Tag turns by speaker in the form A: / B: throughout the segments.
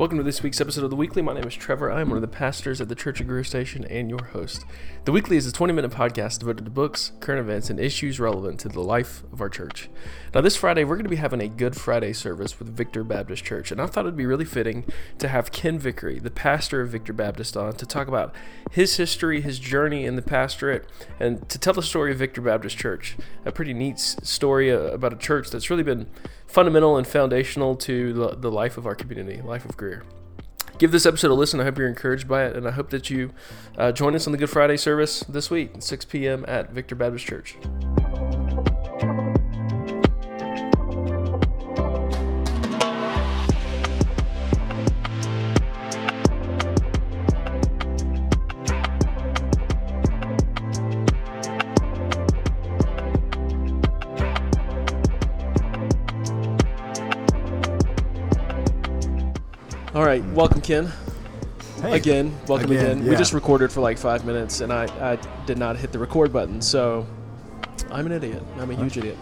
A: Welcome to this week's episode of The Weekly. My name is Trevor. I am one of the pastors at the Church of Greer Station and your host. The Weekly is a 20 minute podcast devoted to books, current events, and issues relevant to the life of our church. Now, this Friday, we're going to be having a Good Friday service with Victor Baptist Church, and I thought it'd be really fitting to have Ken Vickery, the pastor of Victor Baptist, on to talk about his history, his journey in the pastorate, and to tell the story of Victor Baptist Church. A pretty neat story uh, about a church that's really been fundamental and foundational to the, the life of our community, life of Greer. Give this episode a listen. I hope you're encouraged by it, and I hope that you uh, join us on the Good Friday service this week, 6 p.m. at Victor Baptist Church. Welcome, Ken.
B: Hey.
A: Again, welcome again.
B: Again,
A: We just recorded for like five minutes, and I, I did not hit the record button, so I'm an idiot. I'm a huge idiot.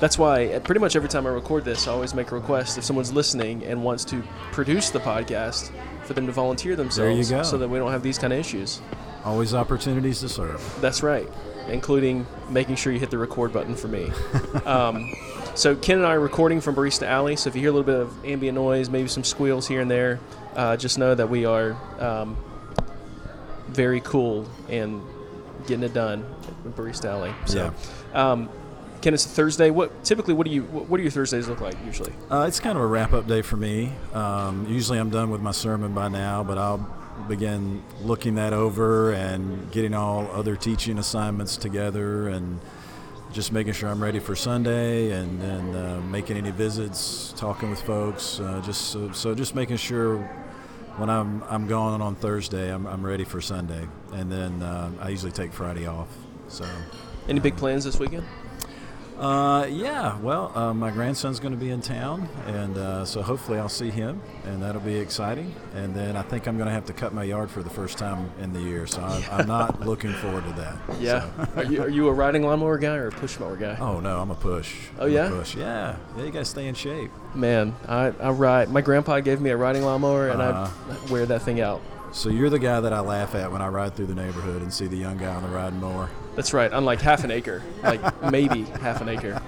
A: That's why uh, pretty much every time I record this, I always make a request if someone's listening and wants to produce the podcast for them to volunteer themselves There you
B: go.
A: so that we don't have these kind of issues.
B: Always opportunities to serve.
A: That's right, including making sure you hit the record button for me. um, so Ken and I are recording from Barista Alley. So if you hear a little bit of ambient noise, maybe some squeals here and there, uh, just know that we are um, very cool and getting it done at Barista Alley. So, um, Ken, it's a Thursday. What typically what do you what what do your Thursdays look like usually?
B: Uh, it's kind of a wrap up day for me. Um, usually I'm done with my sermon by now, but I'll begin looking that over and getting all other teaching assignments together and just making sure I'm ready for Sunday and then uh, making any visits, talking with folks. Uh, just so, so just making sure when I'm, I'm gone on Thursday, I'm, I'm ready for Sunday. And then uh, I usually take Friday off. So.
A: Any big plans this weekend?
B: Uh, yeah. Well, uh, my grandson's going to be in town, and uh, so hopefully I'll see him, and that'll be exciting. And then I think I'm going to have to cut my yard for the first time in the year, so I'm, I'm not looking forward to that.
A: Yeah.
B: So-
A: are you are you a riding lawnmower guy or a push mower guy?
B: Oh no, I'm a push.
A: Oh,
B: I'm
A: yeah?
B: push. Yeah. Yeah. You got to stay in shape.
A: Man, I, I ride. My grandpa gave me a riding lawnmower, and
B: Uh-huh.
A: I wear that thing out.
B: So you're the guy that I laugh at when I ride through the neighborhood and see the young guy on the riding mower.
A: That's right. On like half an acre, like maybe half an acre.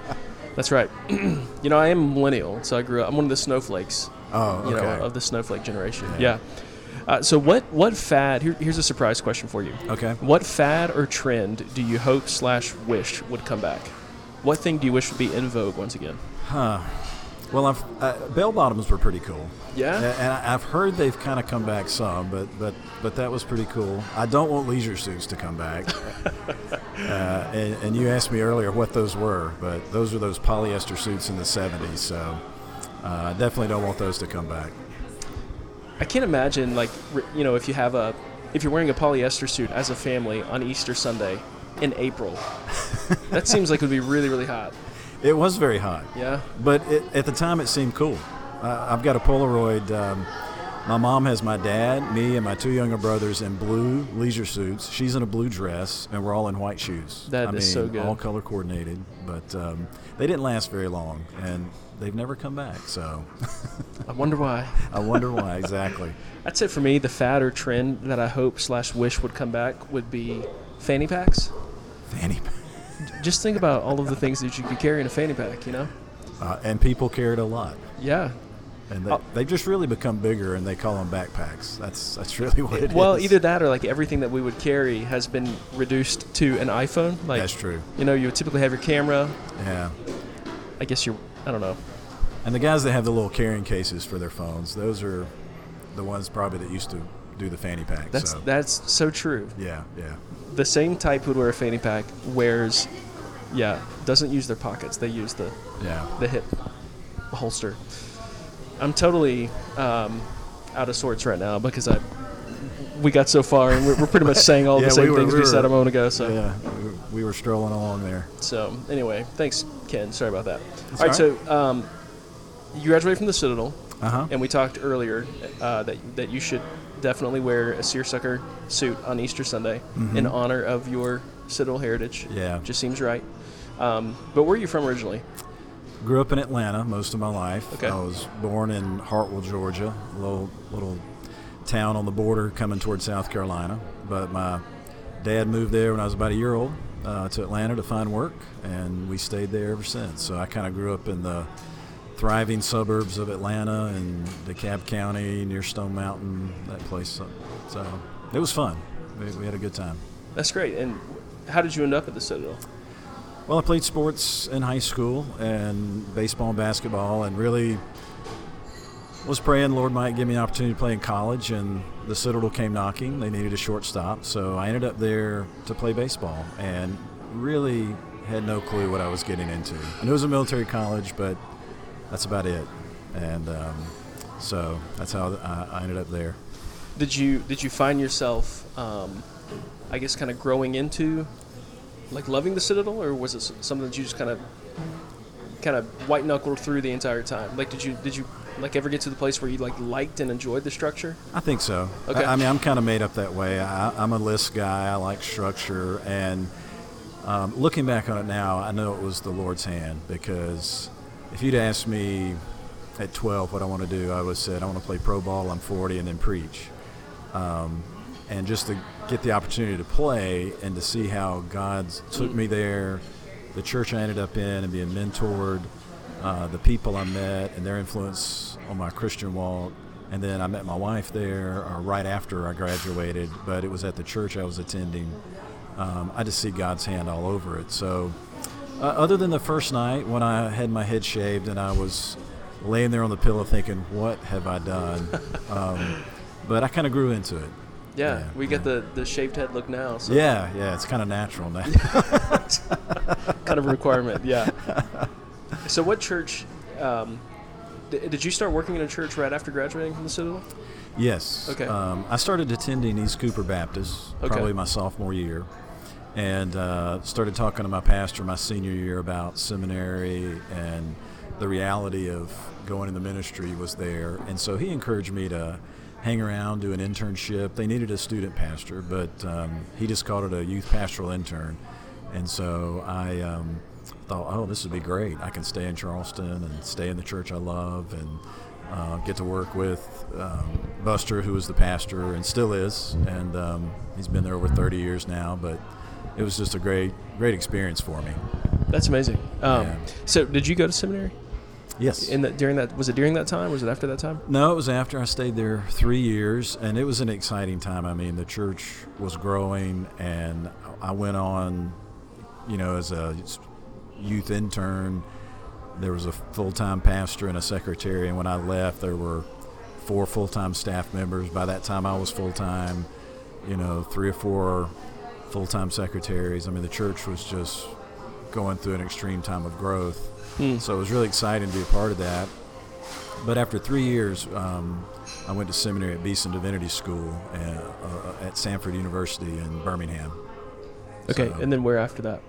A: That's right. you know, I am millennial, so I grew up. I'm one of the snowflakes.
B: Oh,
A: You know, of the snowflake generation.
B: Yeah.
A: Yeah. Uh, so what what fad? Here, here's a surprise question for you.
B: okay.
A: What fad or trend do you hope slash wish would come back? What thing do you wish would be in vogue once again?
B: Huh. Well, I've, uh, bell bottoms were pretty cool.
A: Yeah?
B: And I've heard they've kind of come back some, but but but that was pretty cool. I don't want leisure suits to come back. uh, and, and you asked me earlier what those were, but those are those polyester suits in the '70s. So uh, I definitely don't want those to come back.
A: I can't imagine like you know if you have a if you're wearing a polyester suit as a family on Easter Sunday in April. that seems like it would be really really hot.
B: It was very hot,
A: Yeah.
B: but it, at the time it seemed cool. Uh, I've got a Polaroid. Um, my mom has my dad, me, and my two younger brothers in blue leisure suits. She's in a blue dress, and we're all in white shoes.
A: That
B: I
A: is
B: mean,
A: so good.
B: All color coordinated, but um, they didn't last very long, and they've never come back. So
A: I wonder why.
B: I wonder why exactly.
A: That's it for me. The fatter trend that I hope slash wish would come back would be fanny packs.
B: Fanny,
A: Just think about all of the things that you could carry in a fanny pack. You know?
B: uh, and people carried a lot,
A: Yeah.
B: and they,
A: Oh.
B: they've just really become bigger, and they call them backpacks. That's that's really what it is.
A: well, either that or like everything that we would carry has been reduced to an iPhone. Like
B: that's true.
A: you know, you would typically have your camera.
B: Yeah.
A: I guess you're. I don't know.
B: And the guys that have the little carrying cases for their phones, those are the ones probably that used to do the fanny pack.
A: That's
B: so,
A: that's so true.
B: yeah, yeah.
A: The same type who would wear a fanny pack wears, yeah, doesn't use their pockets. They use the
B: Yeah.
A: the hip holster. I'm totally um, out of sorts right now because I we got so far and we're, we're pretty much saying all
B: Yeah,
A: the same
B: we were-
A: things
B: we
A: said a moment ago. So
B: Yeah. we- We were strolling along there.
A: so anyway, thanks Ken. Sorry about that.
B: That's
A: all right, so um, you graduated from the Citadel,
B: Uh huh.
A: and we talked earlier uh, that that you should definitely wear a seersucker suit on Easter Sunday in honor of your Citadel heritage.
B: Mm-hmm. Yeah.
A: just seems right. Um, but where are you from originally?
B: grew up in Atlanta most of my life.
A: Okay.
B: I was born in Hartwell, Georgia, a little little town on the border coming towards South Carolina. But my dad moved there when I was about a year old uh, to Atlanta to find work, and we stayed there ever since. So I kind of grew up in the thriving suburbs of Atlanta and DeKalb County near Stone Mountain, that place. So, so it was fun. We, we had a good time.
A: That's great. And how did you end up at the Citadel?
B: Well, I played sports in high school and baseball and basketball, and really was praying Lord might give me an opportunity to play in college. And the Citadel came knocking. They needed a shortstop, so I ended up there to play baseball, and really had no clue what I was getting into. I knew it was a military college, but that's about it. And um, so that's how I, I ended up there.
A: Did you did you find yourself, um, I guess, kind of growing into, like loving the Citadel, or was it something that you just kind of, kind of white knuckled through the entire time? Like, did you did you like ever get to the place where you like liked and enjoyed the structure?
B: I think so.
A: Okay.
B: I, I mean, I'm kind of made up that way. I, I'm a list guy. I like structure, and um, looking back on it now, I know it was the Lord's hand because if you'd asked me at 12 what I want to do, I would have said I want to play pro ball. I'm 40, and then preach. Um, and just to get the opportunity to play and to see how God took me there, the church I ended up in, and being mentored, uh, the people I met, and their influence on my Christian walk. And then I met my wife there uh, right after I graduated, but it was at the church I was attending. Um, I just see God's hand all over it. So, uh, other than the first night when I had my head shaved and I was laying there on the pillow thinking, "What have I done?" um, but I kind of grew into it.
A: Yeah,
B: Yeah,
A: we get the the shaved head look now. So
B: Yeah, yeah, it's kind of natural now.
A: kind of a requirement. Yeah. so, what church? Um, d- did you start working in a church right after graduating from the Citadel?
B: Yes.
A: Okay.
B: Um, I started attending East Cooper Baptist
A: Okay.
B: probably my sophomore year, and uh, started talking to my pastor my senior year about seminary and the reality of going in the ministry was there, and so he encouraged me to hang around, do an internship. They needed a student pastor, but um, he just called it a youth pastoral intern, and so I. Um, Thought, oh, this would be great. I can stay in Charleston and stay in the church I love, and uh, get to work with um, Buster, who was the pastor and still is, and um, he's been there over 30 years now. But it was just a great, great experience for me.
A: That's amazing. Um,
B: Yeah.
A: So, did you go to seminary?
B: Yes.
A: In that during that was it during that time? Was it after that time?
B: No, it was after I stayed there three years, and it was an exciting time. I mean, the church was growing, and I went on, you know, as a youth intern. There was a full time pastor and a secretary, and when I left, there were four full time staff members. By that time, I was full time, you know, three or four full time secretaries. I mean, the church was just going through an extreme time of growth.
A: Hmm.
B: So it was really exciting to be a part of that. But after three years, um, I went to seminary at Beeson Divinity School uh, uh, at Samford University in Birmingham.
A: Okay,
B: So-
A: and then where after that?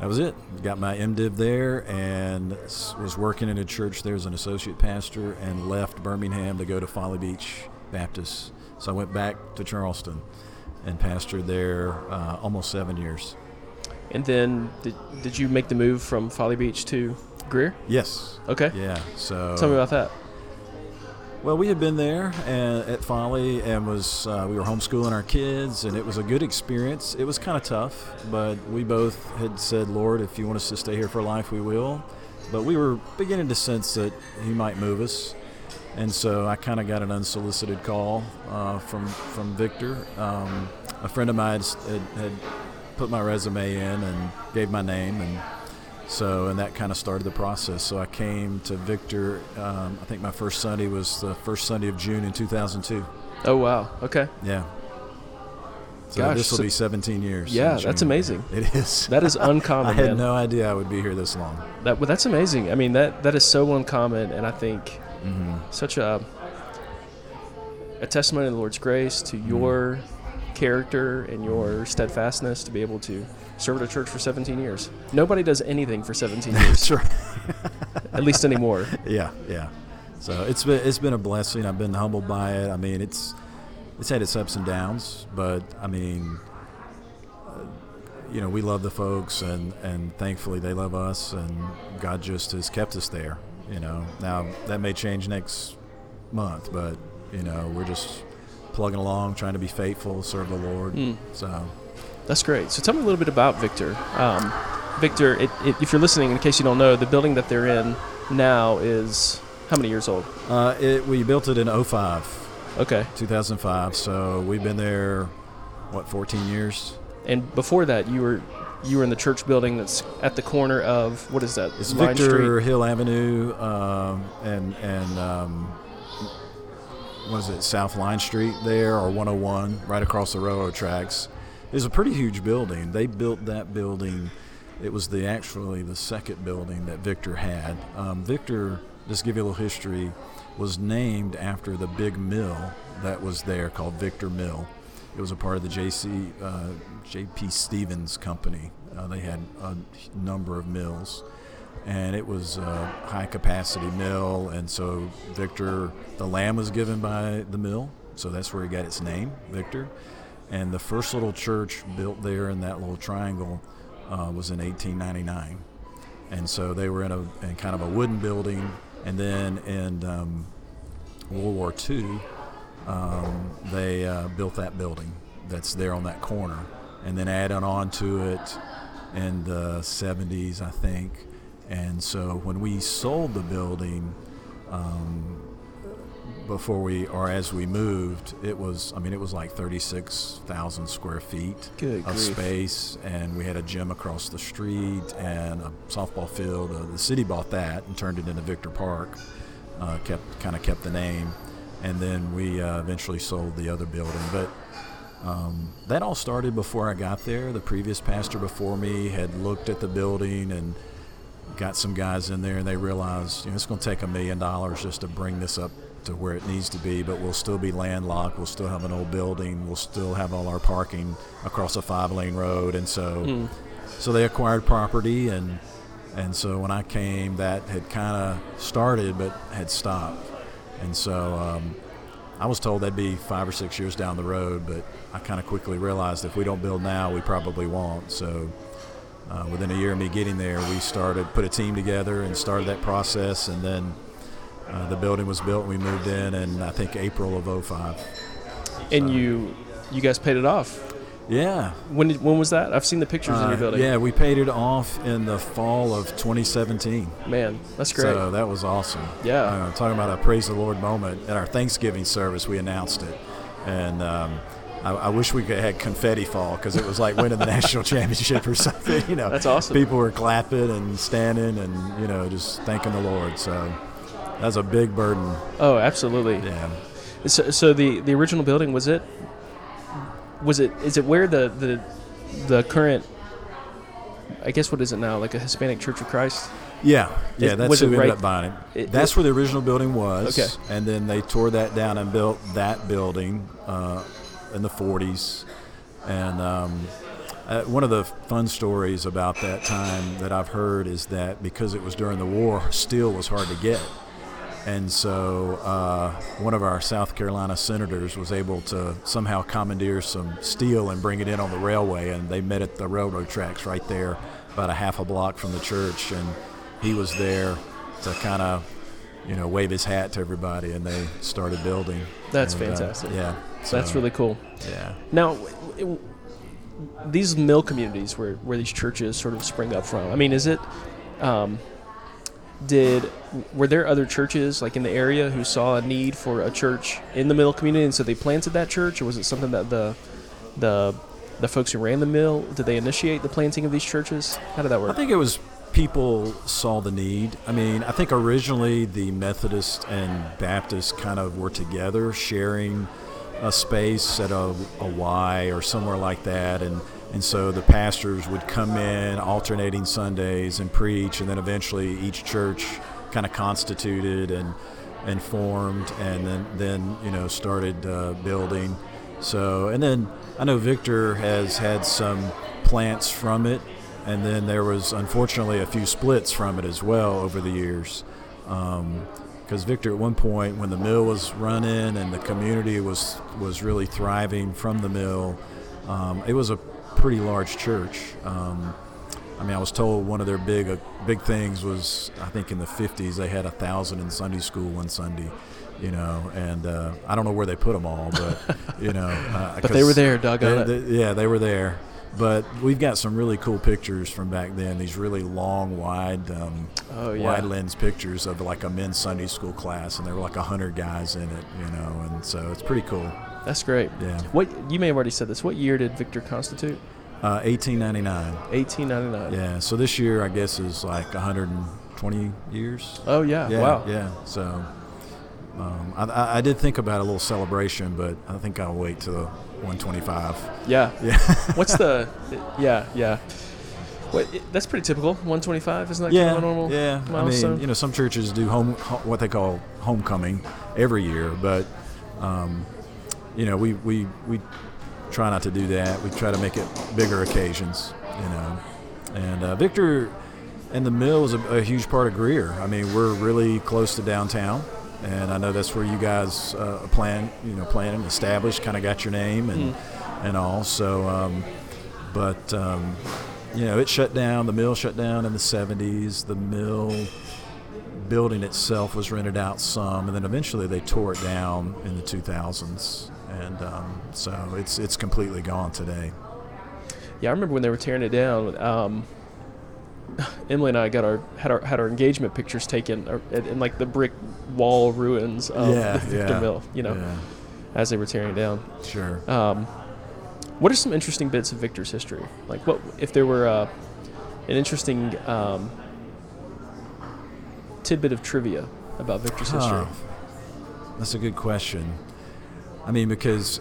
B: That was it. Got my MDiv there and was working in a church there as an associate pastor and left Birmingham to go to Folly Beach Baptist. So I went back to Charleston and pastored there uh, almost seven years.
A: And then did, did you make the move from Folly Beach to Greer?
B: Yes.
A: Okay.
B: Yeah. So
A: Tell me about that.
B: Well, we had been there and, at Folly and was uh, we were homeschooling our kids, and it was a good experience. It was kind of tough, but we both had said, "Lord, if you want us to stay here for life, we will." But we were beginning to sense that He might move us, and so I kind of got an unsolicited call uh, from from Victor. Um, a friend of mine had, had put my resume in and gave my name, and so, and that kind of started the process. So I came to Victor. Um, I think my first Sunday was the first Sunday of June in 2002.
A: Oh wow. Okay.
B: Yeah. So
A: Gosh,
B: this will
A: so-
B: be 17 years.
A: Yeah, that's amazing.
B: It is.
A: That is uncommon.
B: I had
A: man.
B: no idea I would be here this long.
A: That well, that's amazing. I mean that that is so uncommon, and I think
B: hmm
A: such a a testimony of the Lord's grace to
B: Mm-hmm.
A: your character and your steadfastness to be able to serve at a church for 17 years. Nobody does anything for 17 years,
B: That's right.
A: at least anymore.
B: Yeah, yeah. So it's been it's been a blessing. I've been humbled by it. I mean, it's it's had its ups and downs, but I mean, uh, you know, we love the folks, and and thankfully they love us, and God just has kept us there. You know, now that may change next month, but you know, we're just plugging along, trying to be faithful, serve the Lord.
A: Mm.
B: So
A: That's great. So tell me a little bit about Victor. Um, Victor, it, it, if you're listening, in case you don't know, the building that they're in now is how many years old?
B: uh, it, we built it in 05,
A: Okay.
B: 2005. So we've been there, what, 14 years?
A: And before that, you were you were in the church building that's at the corner of what is that?
B: It's
A: Vine
B: Victor
A: Street.
B: Hill Avenue um, and and um, what is it, South Line Street there or 101, right across the railroad tracks. It's a pretty huge building. They built that building. It was the actually the second building that Victor had. Um, Victor, just to give you a little history, was named after the big mill that was there called Victor Mill. It was a part of the JC uh, JP Stevens company. Uh, they had a number of mills, and it was a high capacity mill. And so Victor, the lamb was given by the mill, so that's where he got its name, Victor. And the first little church built there in that little triangle uh, was in 1899. And so they were in a in kind of a wooden building, and then in um, World War II, um, they uh, built that building that's there on that corner, and then added on to it in the 70s, I think. And so when we sold the building, um, before we or as we moved, it was I mean it was like 36,000 square feet
A: Good
B: of
A: grief.
B: space, and we had a gym across the street and a softball field. Uh, the city bought that and turned it into Victor Park. Uh, kept kind of kept the name, and then we uh, eventually sold the other building. But um, that all started before I got there. The previous pastor before me had looked at the building and got some guys in there, and they realized you know it's going to take a million dollars just to bring this up to where it needs to be, but we'll still be landlocked. We'll still have an old building. We'll still have all our parking across a five-lane road, and so
A: Mm.
B: so they acquired property, and and so when I came, that had kind of started but had stopped, and so. Um, I was told that'd be five or six years down the road, but I kind of quickly realized if we don't build now, we probably won't. So, uh, within a year of me getting there, we started put a team together and started that process, and then uh, the building was built. and We moved in, in I think April of 05.
A: And you you guys paid it off.
B: Yeah,
A: When did, when was that? I've seen the pictures in
B: Uh,
A: your building.
B: yeah, we paid it off in the fall of 2017.
A: Man, that's great.
B: So that was awesome.
A: Yeah.
B: Uh, talking about a praise the Lord moment at our Thanksgiving service, we announced it, and um, I, I wish we could have had confetti fall because it was like winning the national championship or something. You know,
A: That's awesome.
B: People were clapping and standing and you know just thanking the Lord. So that was a big burden.
A: oh, absolutely.
B: Yeah.
A: So, so the the original building was it? Was it? Is it where the the the current? I guess what is it now? Like a Hispanic Church of Christ?
B: Yeah, yeah,
A: Is-
B: that's who we ended
A: right-
B: up buying it.
A: it-
B: that's
A: it-
B: where the original building was.
A: Okay.
B: And then they tore that down and built that building uh, in the 40s. And um, uh, one of the fun stories about that time that I've heard is that because it was during the war, steel was hard to get. And so uh, one of our South Carolina senators was able to somehow commandeer some steel and bring it in on the railway. And they met at the railroad tracks right there, about a half a block from the church. And he was there to kind of, you know, wave his hat to everybody. And they started building.
A: That's
B: And, uh,
A: fantastic.
B: yeah.
A: That's really cool.
B: Yeah.
A: Now, it, these mill communities where, where these churches sort of spring up from. I mean, is it? Um, did were there other churches like in the area who saw a need for a church in the mill community, and so they planted that church, or was it something that the the the folks who ran the mill did they initiate the planting of these churches? How did that work?
B: I think it was people saw the need. I mean, I think originally the Methodist and Baptist kind of were together sharing a space at a, a Y or somewhere like that. And, and so the pastors would come in alternating Sundays and preach, and then eventually each church kind of constituted and, and formed, and then, then you know, started uh, building. So, and then I know Victor has had some plants from it, and then there was unfortunately a few splits from it as well over the years. Because Victor, at one point, when the mill was running and the community was was really thriving from the mill, Um, it was a pretty large church. Um, I mean, I was told one of their big uh, big things was I think in the 50s they had a thousand in Sunday school one Sunday, you know, and uh, I don't know where they put them all, but you know, uh,
A: but they were there, Doug.
B: they, they, yeah, they were there. But we've got some really cool pictures from back then. These really long, wide, um,
A: oh, yeah.
B: wide lens pictures of like a men's Sunday school class, and there were like a hundred guys in it, you know, and so it's pretty cool.
A: That's great.
B: Yeah.
A: What you may have already said this. What year did Victor constitute?
B: Uh, 1899.
A: 1899.
B: Yeah. So this year, I guess, is like 120 years.
A: Oh yeah.
B: Yeah.
A: wow.
B: Yeah. So um, I, I, did think about a little celebration, but I think I'll wait till 125.
A: Yeah.
B: Yeah.
A: What's the? Yeah. Yeah. What, that's pretty typical. 125 isn't that
B: yeah,
A: kind of normal
B: yeah.
A: milestone?
B: I mean, you know, some churches do home what they call homecoming every year, but um, you know, we, we we try not to do that. We try to make it bigger occasions, you know. And uh, Victor and the mill is a, a, huge part of Greer. I mean, we're really close to downtown, and I know that's where you guys uh, plan, you know, plan and established, kind of got your name and mm. and all. So, um, but um, you know, it shut down. The mill shut down in the 70s. The mill building itself was rented out some, and then eventually they tore it down in the 2000s, and um, so it's it's completely gone today.
A: Yeah, I remember when they were tearing it down. Um, Emily and I got our had our had our engagement pictures taken in like the brick wall ruins of
B: yeah,
A: the Victor
B: yeah,
A: Mill. You know,
B: yeah.
A: as they were tearing it down.
B: Sure.
A: Um, what are some interesting bits of Victor's history? Like, what if there were uh, an interesting um, tidbit of trivia about Victor's
B: huh.
A: history?
B: That's a good question. I mean, because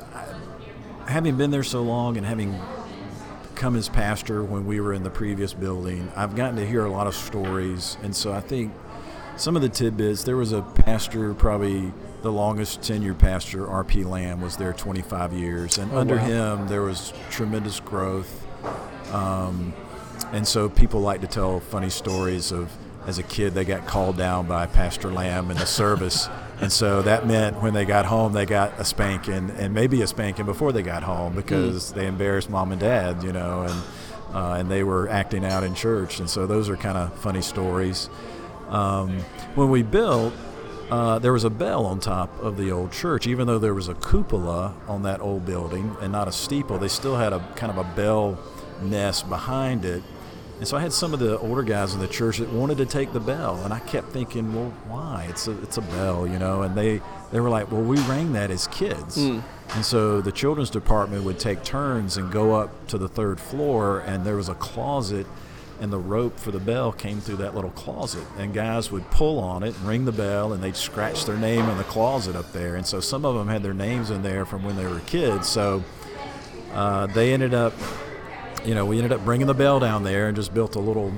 B: having been there so long and having come as pastor when we were in the previous building, I've gotten to hear a lot of stories, and so I think some of the tidbits. There was a pastor probably the longest tenured pastor, R.P. Lamb, was there 25 years, and
A: oh,
B: under
A: wow.
B: him there was tremendous growth. Um, and so people like to tell funny stories of as a kid they got called down by Pastor Lamb in the service, and so that meant when they got home they got a spanking and maybe a spanking before they got home because mm. they embarrassed mom and dad, you know, and uh, and they were acting out in church, and so those are kind of funny stories. Um, when we built, uh, there was a bell on top of the old church. Even though there was a cupola on that old building and not a steeple, they still had a kind of a bell nest behind it. And so I had some of the older guys in the church that wanted to take the bell, and I kept thinking, well, why? It's a it's a bell, you know. And they they were like, well, we rang that as kids.
A: Mm.
B: And so the children's department would take turns and go up to the third floor, and there was a closet and the rope for the bell came through that little closet and guys would pull on it and ring the bell and they'd scratch their name in the closet up there and so some of them had their names in there from when they were kids so uh, they ended up you know we ended up bringing the bell down there and just built a little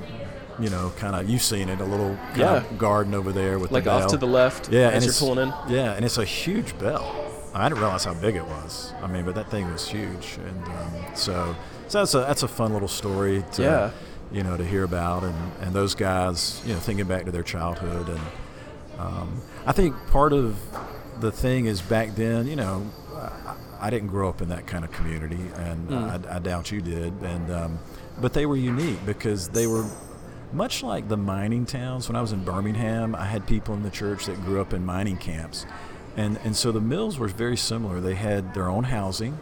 B: you know kind of you've seen it a little
A: yeah.
B: garden over there with
A: like
B: the bell.
A: off to the left
B: yeah
A: as
B: and
A: you're pulling in
B: yeah and it's a huge bell I didn't realize how big it was. I mean, but that thing was huge, and um, so so that's a that's a fun little story. To,
A: yeah
B: you know, to hear about, and, and those guys, you know, thinking back to their childhood, and um, I think part of the thing is back then, you know, I, didn't grow up in that kind of community, and
A: mm.
B: I, I, doubt you did, and um, but they were unique because they were much like the mining towns. When I was in Birmingham, I had people in the church that grew up in mining camps, and and so the mills were very similar. They had their own housing,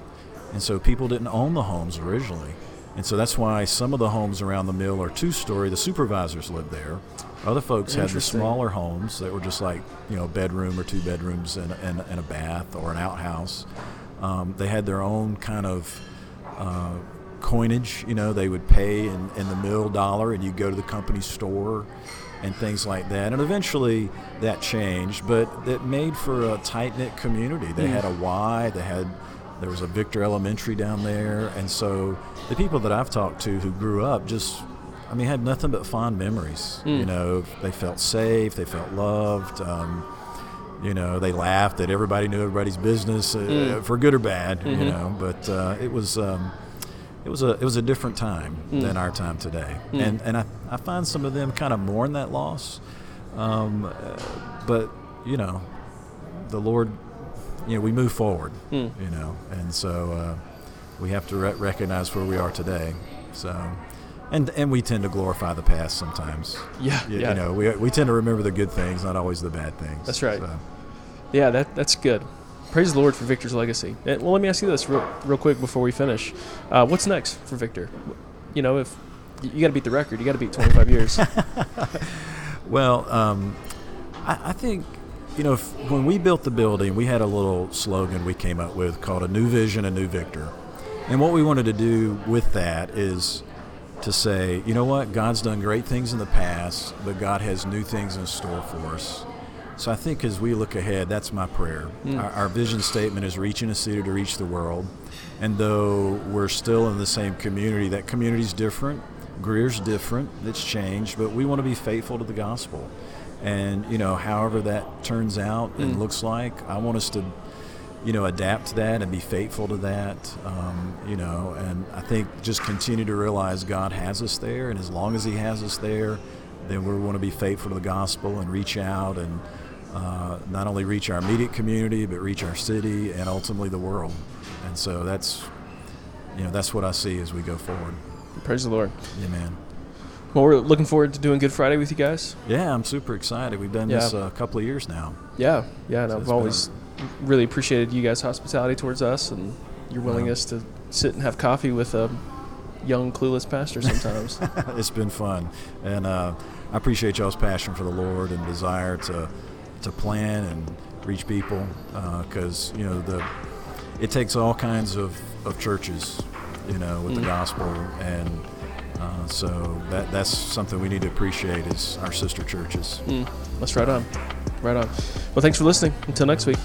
B: and so people didn't own the homes originally. And so that's why some of the homes around the mill are two story. The supervisors lived there. Other folks had the smaller homes that were just like, you know, bedroom or two bedrooms and, and, and a bath or an outhouse. Um, they had their own kind of uh, coinage. You know, they would pay in, in the mill dollar and you'd go to the company store and things like that. And eventually that changed, but it made for a tight knit community. They mm. had a Y, they had there was a Victor Elementary down there, and so the people that I've talked to who grew up just, I mean, had nothing but fond memories. Mm. You know, they felt safe, they felt loved. Um, you know, they laughed that everybody knew everybody's business, uh, mm. for good or bad. Mm-hmm. You know, but uh, it was. Um, it was a it was a different time mm. than our time today, mm. and and I, I find some of them kind of mourn that loss, um, uh, but you know, the Lord you know, we move forward,
A: mm.
B: you know, and so uh, we have to re- recognize where we are today. So, and and we tend to glorify the past sometimes.
A: Yeah,
B: You,
A: yeah.
B: you know, we, we tend to remember the good things, not always the bad things.
A: That's right.
B: So,
A: Yeah, that that's good. Praise the Lord for Victor's legacy. And, well, let me ask you this real, real quick before we finish. Uh, what's next for Victor? You know, if you got to beat the record, you got to beat 25 years.
B: well, um, I, I think you know if, when we built the building, we had a little slogan we came up with called "A New Vision, a New Victor," and what we wanted to do with that is to say, you know what, God's done great things in the past, but God has new things in store for us. So I think as we look ahead, that's my prayer. Hmm. Our, our vision statement is reaching a city to reach the world. And though we're still in the same community, that community's different. Greer's different. It's changed, but we want to be faithful to the gospel. And, you know, however that turns out and hmm. looks like, I want us to, you know, adapt to that and be faithful to that. Um, you know, and I think just continue to realize God has us there. And as long as He has us there, then we want to be faithful to the gospel and reach out and uh, not only reach our immediate community, but reach our city and ultimately the world. And so that's, you know, that's what I see as we go forward.
A: Praise the Lord.
B: Amen.
A: Well, we're looking forward to doing Good Friday with you guys.
B: Yeah, I'm super excited. We've done this
A: Yeah.
B: a couple of years now.
A: Yeah, yeah, and
B: So
A: I've
B: been
A: always really appreciated you guys' hospitality towards us and your willingness to sit and have coffee with a young, clueless pastor sometimes.
B: it's been fun, and uh, I appreciate y'all's passion for the Lord and desire to to plan and reach people because you know the it takes all kinds of, of churches, you know, with the gospel, and uh, so that that's something we need to appreciate is our sister churches.
A: mm, that's right on. Right on. Well, thanks for listening. Until next week.